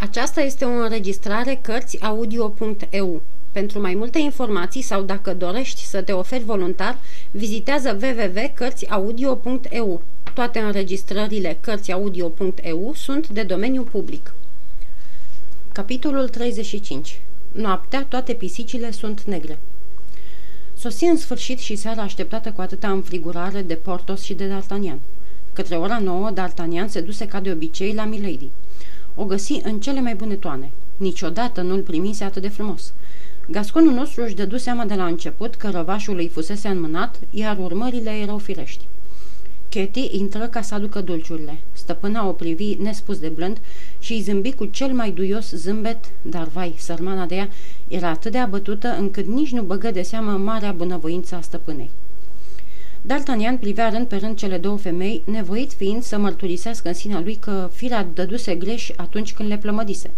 Aceasta este o înregistrare Cărțiaudio.eu. Pentru mai multe informații sau dacă dorești să te oferi voluntar, vizitează www.cărțiaudio.eu. Toate înregistrările Cărțiaudio.eu sunt de domeniu public. Capitolul 35. Noaptea toate pisicile sunt negre. Sosi în sfârșit și seara așteptată cu atâta înfrigurare de Portos și de D'Artagnan. Către ora nouă, D'Artagnan se duse ca de obicei la Milady. O găsi în cele mai bune toane. Niciodată nu-l primise atât de frumos. Gasconul nostru își dădu seama de la început că răvașul îi fusese înmânat, iar urmările erau firești. Katie intră ca să aducă dulciurile. Stăpâna o privi nespus de blând și îi zâmbi cu cel mai duios zâmbet, dar vai, sărmana de ea era atât de abătută încât nici nu băgă de seamă marea bunăvoință a stăpânei. D'Artagnan privea rând pe rând cele două femei, nevoit fiind să mărturisească în sinea lui că firea dăduse greș atunci când le plămădise.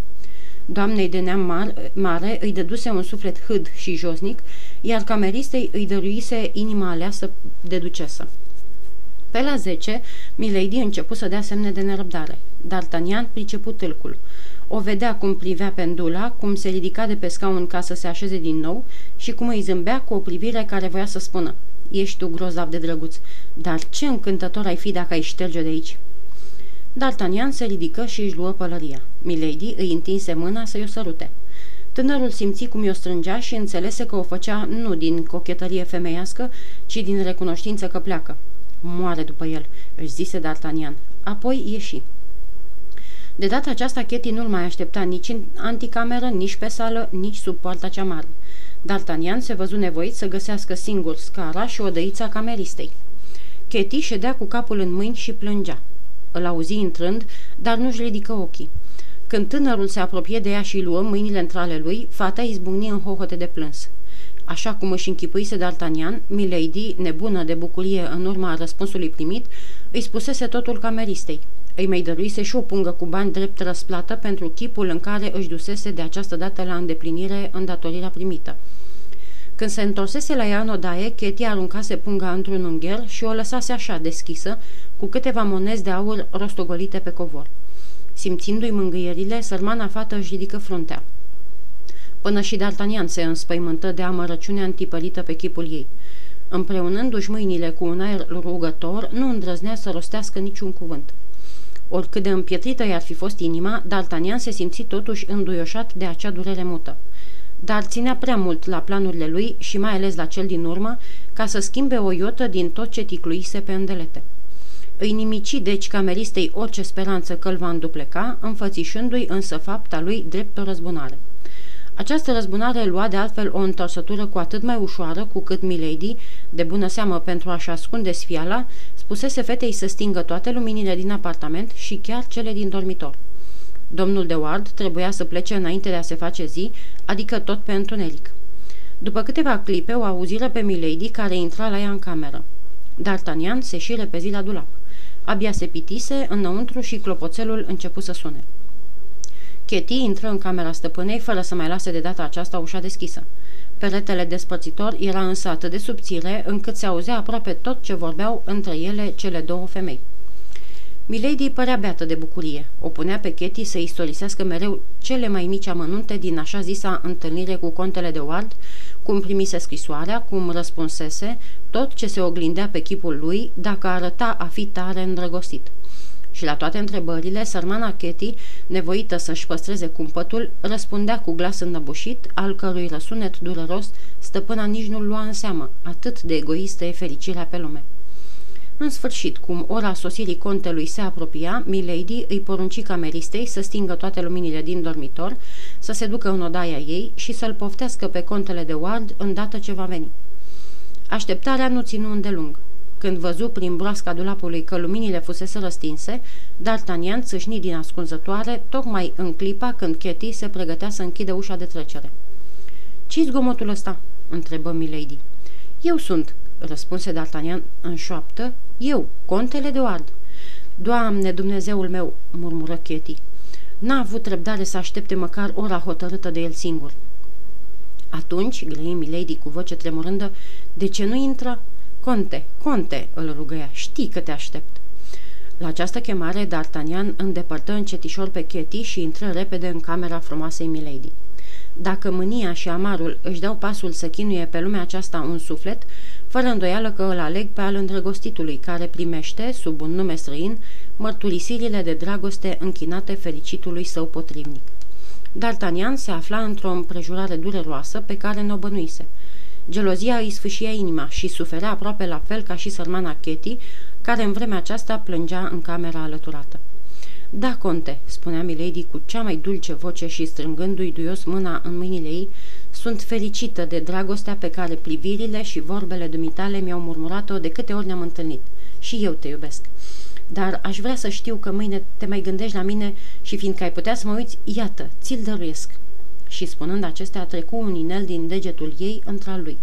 Doamnei de neam mar, mare îi dăduse un suflet hâd și josnic, iar cameristei îi dăruise inima aleasă de ducesă. Pe la zece, Milady începu să dea semne de nerăbdare. D'Artagnan priceput tâlcul. O vedea cum privea pendula, cum se ridica de pe scaun ca să se așeze din nou și cum îi zâmbea cu o privire care voia să spună – Ești tu grozav de drăguț, dar ce încântător ai fi dacă ai șterge de aici?" D'Artagnan se ridică și își luă pălăria. Milady îi întinse mâna să-i o sărute. Tânărul simți cum i-o strângea și înțelese că o făcea nu din cochetărie femeiască, ci din recunoștință că pleacă. Moare după el, își zise D'Artagnan. Apoi ieși. De data aceasta, Chetty nu-l mai aștepta nici în anticameră, nici pe sală, nici sub poarta cea mare. D'Artagnan se văzu nevoit să găsească singur scara și odăița cameristei. Ketty ședea cu capul în mâini și plângea. Îl auzi intrând, dar nu-și ridică ochii. Când tânărul se apropie de ea și luă mâinile între ale lui, fata izbucni în hohote de plâns. Așa cum își închipuise D'Artagnan, Milady, nebună de bucurie în urma răspunsului primit, îi spusese totul cameristei. Îi mai dăruise și o pungă cu bani drept răsplată pentru chipul în care își dusese de această dată la îndeplinire îndatorirea primită. Când se întorsese la ea în odaie, Katie aruncase punga într-un ungher și o lăsase așa deschisă, cu câteva monezi de aur rostogolite pe covor. Simțindu-i mângâierile, sărmana fată își ridică fruntea. Până și D'Artagnan se înspăimântă de amărăciunea întipărită pe chipul ei. Împreunându-și mâinile cu un aer rugător, nu îndrăznea să rostească niciun cuvânt. Oricât de împietrită i-ar fi fost inima, D'Artagnan se simți totuși înduioșat de acea durere mută. Dar ținea prea mult la planurile lui și mai ales la cel din urmă, ca să schimbe o iotă din tot ce ticluise pe îndelete. Îi nimici deci cameristei orice speranță că îl va îndupleca, înfățișându-i însă fapta lui drept o răzbunare. Această răzbunare lua de altfel o întorsătură cu atât mai ușoară cu cât Milady, de bună seamă pentru a-și ascunde sfiala, spusese fetei să stingă toate luminile din apartament și chiar cele din dormitor. Domnul de Ward trebuia să plece înainte de a se face zi, adică tot pe întuneric. După câteva clipe o auziră pe Milady care intra la ea în cameră. D'Artagnan se și repezi la dulap. Abia se pitise înăuntru și clopoțelul începu să sune. Chetty intră în camera stăpânei fără să mai lase de data aceasta ușa deschisă. Peretele despărțitor era însă atât de subțire încât se auzea aproape tot ce vorbeau între ele cele două femei. Milady părea beată de bucurie. O punea pe Ketty să istorisească mereu cele mai mici amănunte din așa zisa întâlnire cu contele de Ward, cum primise scrisoarea, cum răspunsese, tot ce se oglindea pe chipul lui, dacă arăta a fi tare îndrăgostit. Și la toate întrebările, sărmana Ketty, nevoită să-și păstreze cumpătul, răspundea cu glas înnăbușit, al cărui răsunet dureros stăpâna nici nu-l lua în seamă, atât de egoistă e fericirea pe lume. În sfârșit, cum ora sosirii contelui se apropia, Milady îi porunci cameristei să stingă toate luminile din dormitor, să se ducă în odaia ei și să-l poftească pe contele de Ward îndată ce va veni. Așteptarea nu ținu îndelung. Când văzu prin broasca dulapului că luminile fusese răstinse, D'Artagnan țâșni din ascunzătoare, tocmai în clipa când Ketty se pregătea să închide ușa de trecere. Ce-i zgomotul ăsta?" întrebă Milady. Eu sunt," răspunse D'Artagnan în șoaptă, eu, contele de Oard. Doamne, Dumnezeul meu, murmură Chetty. N-a avut răbdare să aștepte măcar ora hotărâtă de el singur. Atunci, grăi Milady cu voce tremurândă, de ce nu intră? Conte, conte, îl rugăia, știi că te aștept. La această chemare, D'Artagnan îndepărtă încetișor pe Chetty și intră repede în camera frumoasei Milady. Dacă mânia și amarul își dau pasul să chinuie pe lumea aceasta un suflet, fără îndoială că îl aleg pe al îndrăgostitului, care primește, sub un nume străin, mărturisirile de dragoste închinate fericitului său potrivnic. D'Artagnan se afla într-o împrejurare dureroasă pe care nu o bănuise. Gelozia îi sfâșia inima și suferea aproape la fel ca și sărmana Chetty, care în vremea aceasta plângea în camera alăturată. Da, conte," spunea Milady cu cea mai dulce voce și strângându-i duios mâna în mâinile ei, sunt fericită de dragostea pe care privirile și vorbele dumitale mi-au murmurat-o de câte ori ne-am întâlnit. Și eu te iubesc. Dar aș vrea să știu că mâine te mai gândești la mine și fiindcă ai putea să mă uiți, iată, ți-l dăruiesc." Și spunând acestea, trecu un inel din degetul ei între lui.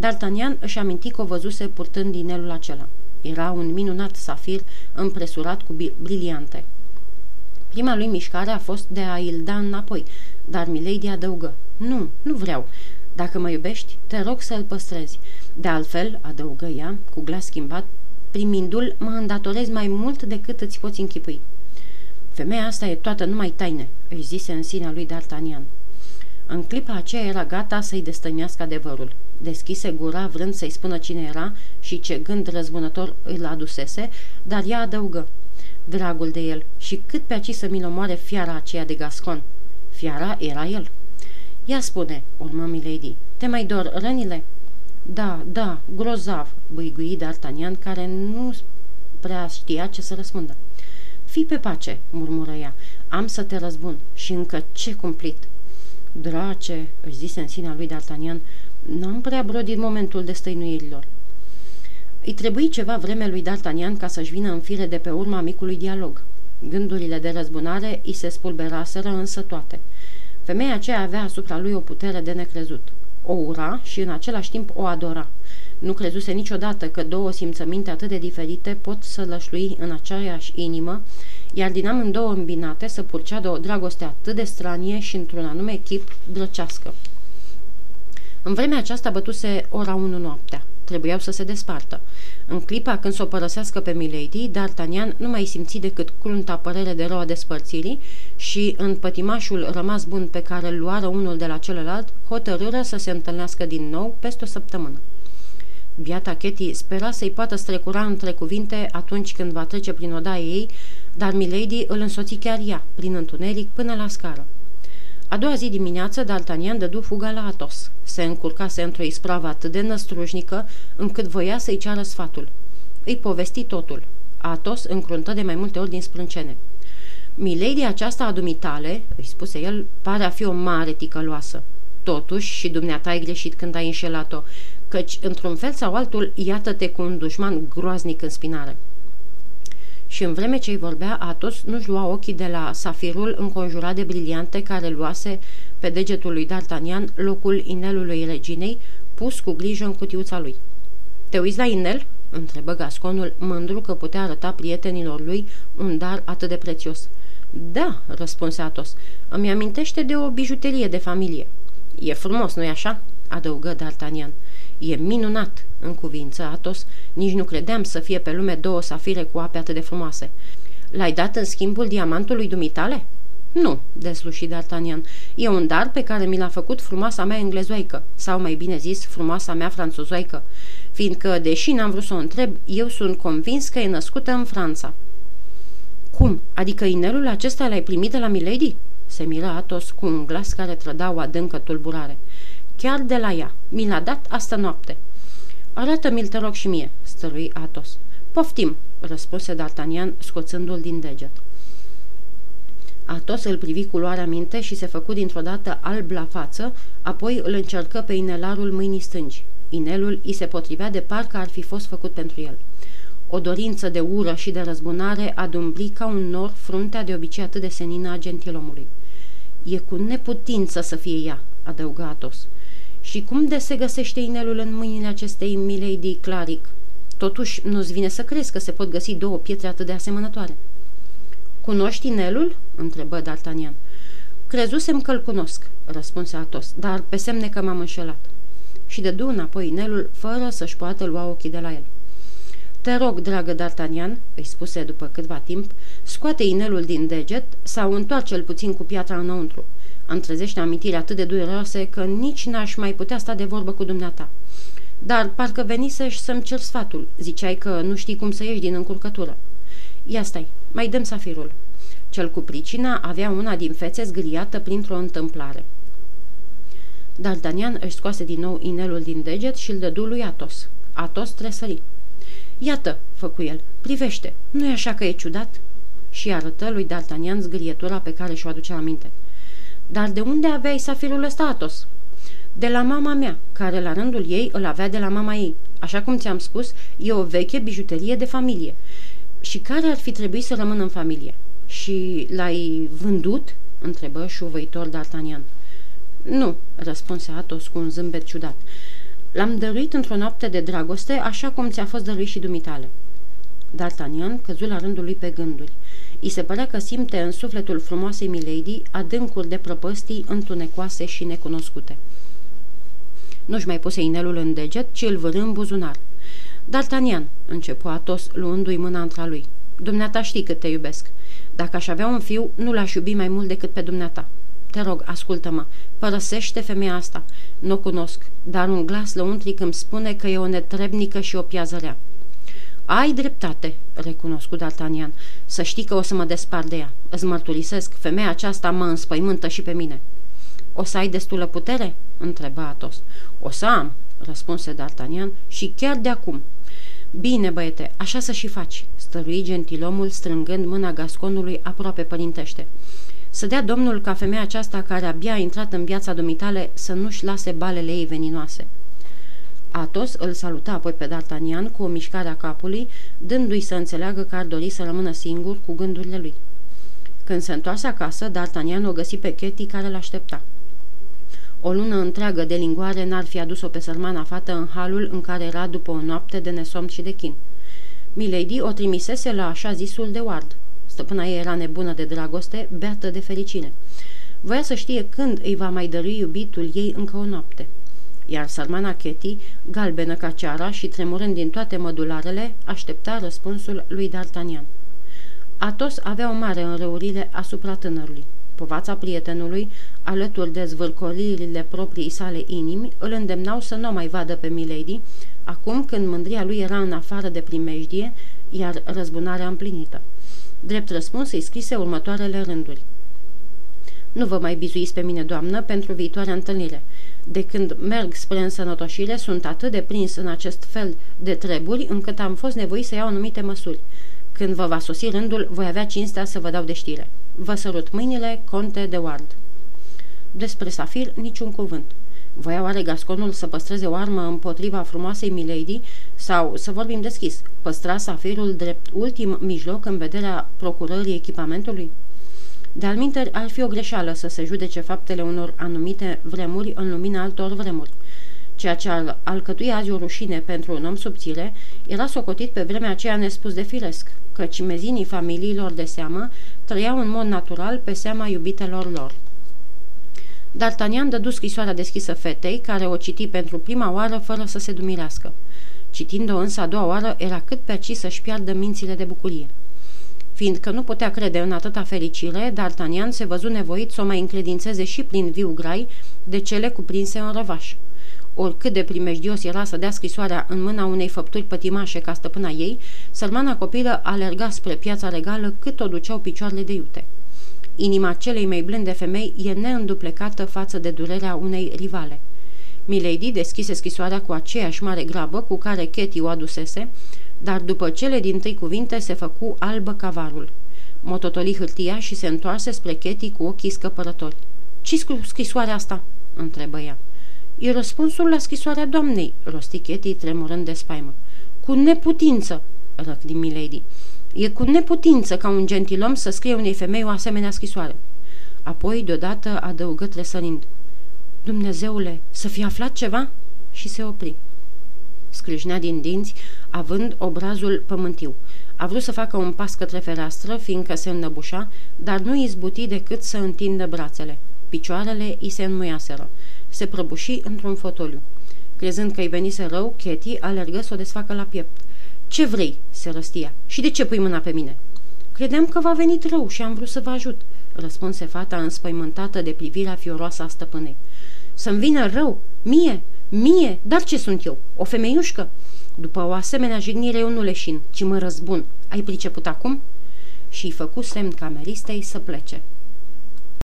D'Artagnan își aminti că o văzuse purtând inelul acela. Era un minunat safir împresurat cu briliante. Prima lui mișcare a fost de a îl da înapoi, dar Milady adăugă. Nu, nu vreau. Dacă mă iubești, te rog să-l păstrezi. De altfel, adăugă ea, cu glas schimbat, primindu-l, mă îndatorez mai mult decât îți poți închipui. Femeia asta e toată numai taine, își zise în sinea lui D'Artagnan. În clipa aceea era gata să-i destăinească adevărul. Deschise gura vrând să-i spună cine era și ce gând răzbunător îl adusese, dar ea adăugă. Dragul de el, și cât pe aci să mi-l omoare fiara aceea de Gascon. Fiara era el. Ia spune, urmă Milady, te mai dor rănile? Da, da, grozav, băigui D'Artagnan, care nu prea știa ce să răspundă. Fii pe pace, murmură ea, am să te răzbun și încă ce cumplit. Drace, își zise în sinea lui D'Artagnan, n-am prea brodit momentul destăinuirilor. Îi trebuie ceva vreme lui D'Artagnan ca să-și vină în fire de pe urma micului dialog. Gândurile de răzbunare îi se spulberaseră însă toate. Femeia aceea avea asupra lui o putere de necrezut. O ura și în același timp o adora. Nu crezuse niciodată că două simțăminte atât de diferite pot să lășlui în aceeași inimă, iar din amândouă îmbinate să purceadă o dragoste atât de stranie și într-un anume chip drăcească. În vremea aceasta bătuse ora 1 noaptea. Trebuiau să se despartă. În clipa când s-o părăsească pe Milady, D'Artagnan nu mai simți decât crunta părere de rău a despărțirii și, în pătimașul rămas bun pe care îl luară unul de la celălalt, hotărâră să se întâlnească din nou peste o săptămână. Biata Ketty spera să-i poată strecura între cuvinte atunci când va trece prin odaia ei, dar Milady îl însoți chiar ea, prin întuneric, până la scară. A doua zi dimineață, D'Artagnan dădu fuga la Atos. Se încurcase într-o ispravă atât de năstrușnică, încât voia să-i ceară sfatul. Îi povesti totul. Atos încruntă de mai multe ori din sprâncene. Milady aceasta a dumitale, îi spuse el, pare a fi o mare ticăloasă. Totuși, și dumneata ai greșit când ai înșelat-o, căci, într-un fel sau altul, iată-te cu un dușman groaznic în spinare și în vreme ce îi vorbea, Atos nu-și lua ochii de la safirul înconjurat de briliante care luase pe degetul lui D'Artagnan locul inelului reginei, pus cu grijă în cutiuța lui. Te uiți la inel?" întrebă gasconul, mândru că putea arăta prietenilor lui un dar atât de prețios. Da," răspunse Atos, îmi amintește de o bijuterie de familie." E frumos, nu-i așa?" Adăugă D'Artagnan. E minunat, în cuvință Atos, nici nu credeam să fie pe lume două safire cu ape atât de frumoase. L-ai dat în schimbul diamantului dumitale? Nu, desluși D'Artagnan. E un dar pe care mi l-a făcut frumoasa mea englezoaică, sau mai bine zis, frumoasa mea franțuzoaică, fiindcă, deși n-am vrut să o întreb, eu sunt convins că e născută în Franța. Cum? Adică inelul acesta l-ai primit de la Milady? Se miră Atos cu un glas care trăda o adâncă tulburare. Chiar de la ea. Mi l-a dat asta noapte. Arată-mi-l, te rog, și mie, stărui Atos. Poftim, răspunse D'Artagnan, scoțându-l din deget. Atos îl privi cu luarea minte și se făcu dintr-o dată alb la față, apoi îl încercă pe inelarul mâinii stângi. Inelul îi se potrivea de parcă ar fi fost făcut pentru el. O dorință de ură și de răzbunare adumbli ca un nor fruntea de obicei atât de senină a gentilomului. E cu neputință să fie ea, adăugă Atos. Și cum de se găsește inelul în mâinile acestei Milady Claric? Totuși, nu-ți vine să crezi că se pot găsi două pietre atât de asemănătoare. Cunoști inelul?" întrebă D'Artagnan. Crezusem că-l cunosc," răspunse Atos, dar pe semne că m-am înșelat. Și dădu înapoi inelul, fără să-și poată lua ochii de la el. Te rog, dragă D'Artagnan, îi spuse după câtva timp, scoate inelul din deget sau întoarce-l puțin cu piatra înăuntru. Îmi trezește amintiri atât de dureroase că nici n-aș mai putea sta de vorbă cu dumneata. Dar parcă venisești să-mi cer sfatul. Ziceai că nu știi cum să ieși din încurcătură. Ia stai, mai dăm safirul. Cel cu pricina avea una din fețe zgâriată printr-o întâmplare. D'Artagnan își scoase din nou inelul din deget și îl dădu lui Atos. Atos tresări. Iată, făcu el, privește, nu-i așa că e ciudat?" Și arătă lui D'Artagnan zgârietura pe care și-o aducea aminte. Dar de unde aveai safirul ăsta, Atos?" De la mama mea, care la rândul ei îl avea de la mama ei. Așa cum ți-am spus, e o veche bijuterie de familie. Și care ar fi trebuit să rămână în familie? Și l-ai vândut?" întrebă șuvăitor D'Artagnan. Nu, răspunse Atos cu un zâmbet ciudat. L-am dăruit într-o noapte de dragoste, așa cum ți-a fost dăruit și dumitale. D'Artagnan căzu la rândul lui pe gânduri. I se părea că simte în sufletul frumoasei Milady adâncuri de prăpăstii întunecoase și necunoscute. Nu-și mai puse inelul în deget, ci îl vârâ în buzunar. D'Artagnan, începu Atos, luându-i mâna între lui. Dumneata știi cât te iubesc. Dacă aș avea un fiu, nu l-aș iubi mai mult decât pe dumneata. Te rog, ascultă-mă, părăsește femeia asta. Nu o cunosc, dar un glas lăuntric îmi spune că e o netrebnică și o piazărea. Ai dreptate, recunoscut D'Artagnan. Să știi că o să mă despar de ea. Îți mărturisesc, femeia aceasta mă înspăimântă și pe mine. O să ai destulă putere?" întreba Atos. O să am," răspunse D'Artagnan, și chiar de acum." Bine, băiete, așa să și faci," stărui gentilomul strângând mâna gasconului aproape părintește. Să dea domnul ca femeia aceasta care abia a intrat în viața dumitale să nu-și lase balele ei veninoase. Atos îl saluta apoi pe D'Artagnan cu o mișcare a capului, dându-i să înțeleagă că ar dori să rămână singur cu gândurile lui. Când se întoarse acasă, D'Artagnan o găsi pe Ketty care l-aștepta. O lună întreagă de lingoare n-ar fi adus-o pe sărmana fată în halul în care era după o noapte de nesomn și de chin. Milady o trimisese la așa zisul de ward. Stăpâna ei era nebună de dragoste, beată de fericire. Voia să știe când îi va mai dărui iubitul ei încă o noapte. Iar sărmana Ketty, galbenă ca ceara și tremurând din toate mădularele, aștepta răspunsul lui D'Artagnan. Atos avea o mare înrăurire asupra tânărului. Povața prietenului, alături de zvârcolirile proprii sale inimi, îl îndemnau să nu mai vadă pe Milady, acum când mândria lui era în afară de primejdie, iar răzbunarea împlinită. Drept răspuns îi scrise următoarele rânduri. Nu vă mai bizuiți pe mine, doamnă, pentru viitoarea întâlnire. De când merg spre însănătoșire, sunt atât de prins în acest fel de treburi, încât am fost nevoit să iau anumite măsuri. Când vă va sosi rândul, voi avea cinstea să vă dau de știre. Vă sărut mâinile, conte de Ward. Despre Safir, niciun cuvânt. Voia oare Gasconul să păstreze o armă împotriva frumoasei Milady sau, să vorbim deschis, păstra Safirul drept ultim mijloc în vederea procurării echipamentului? De-al ar fi o greșeală să se judece faptele unor anumite vremuri în lumina altor vremuri. Ceea ce al alcătui azi o rușine pentru un om subțire era socotit pe vremea aceea nespus de firesc, căci mezinii familiilor de seamă trăiau în mod natural pe seama iubitelor lor. D'Artagnan dădu scrisoarea deschisă fetei, care o citi pentru prima oară fără să se dumirească. Citind-o însă a doua oară, era cât pe aci să-și piardă mințile de bucurie. Fiindcă nu putea crede în atâta fericire, D'Artagnan se văzu nevoit să o mai încredințeze și prin viu grai de cele cuprinse în răvaș. Oricât de primejdios era să dea scrisoarea în mâna unei făpturi pătimașe ca stăpâna ei, sărmana copilă alerga spre piața regală cât o duceau picioarele de iute. Inima celei mai blânde femei e neînduplecată față de durerea unei rivale. Milady deschise scrisoarea cu aceeași mare grabă cu care Katie o adusese, dar după cele din tâi cuvinte se făcu albă cavarul. Mototoli hârtia și se întoarse spre Katie cu ochii scăpărători. Ce scrisoarea asta?" întrebă ea. E răspunsul la scrisoarea doamnei," rosti Katie tremurând de spaimă. Cu neputință!" răcni Milady. E cu neputință ca un gentilom să scrie unei femei o asemenea scrisoare. Apoi, deodată, adăugă tresărind. Dumnezeule, să fi aflat ceva? Și se opri. Scrâșnea din dinți, având obrazul pământiu. A vrut să facă un pas către fereastră, fiindcă se înnăbușa, dar nu izbuti decât să întindă brațele. Picioarele i se înmuiaseră. Se prăbuși într-un fotoliu. Crezând că-i venise rău, Katie alergă să o desfacă la piept. Ce vrei?" se răstia. Și de ce pui mâna pe mine?" Credeam că v-a venit rău și am vrut să vă ajut," răspunse fata înspăimântată de privirea fioroasă a stăpânei. Să-mi vină rău? Mie? Mie? Dar ce sunt eu? O femeiușcă? După o asemenea jignire eu nu leșin, ci mă răzbun. Ai priceput acum?" Și-i făcu semn cameristei să plece.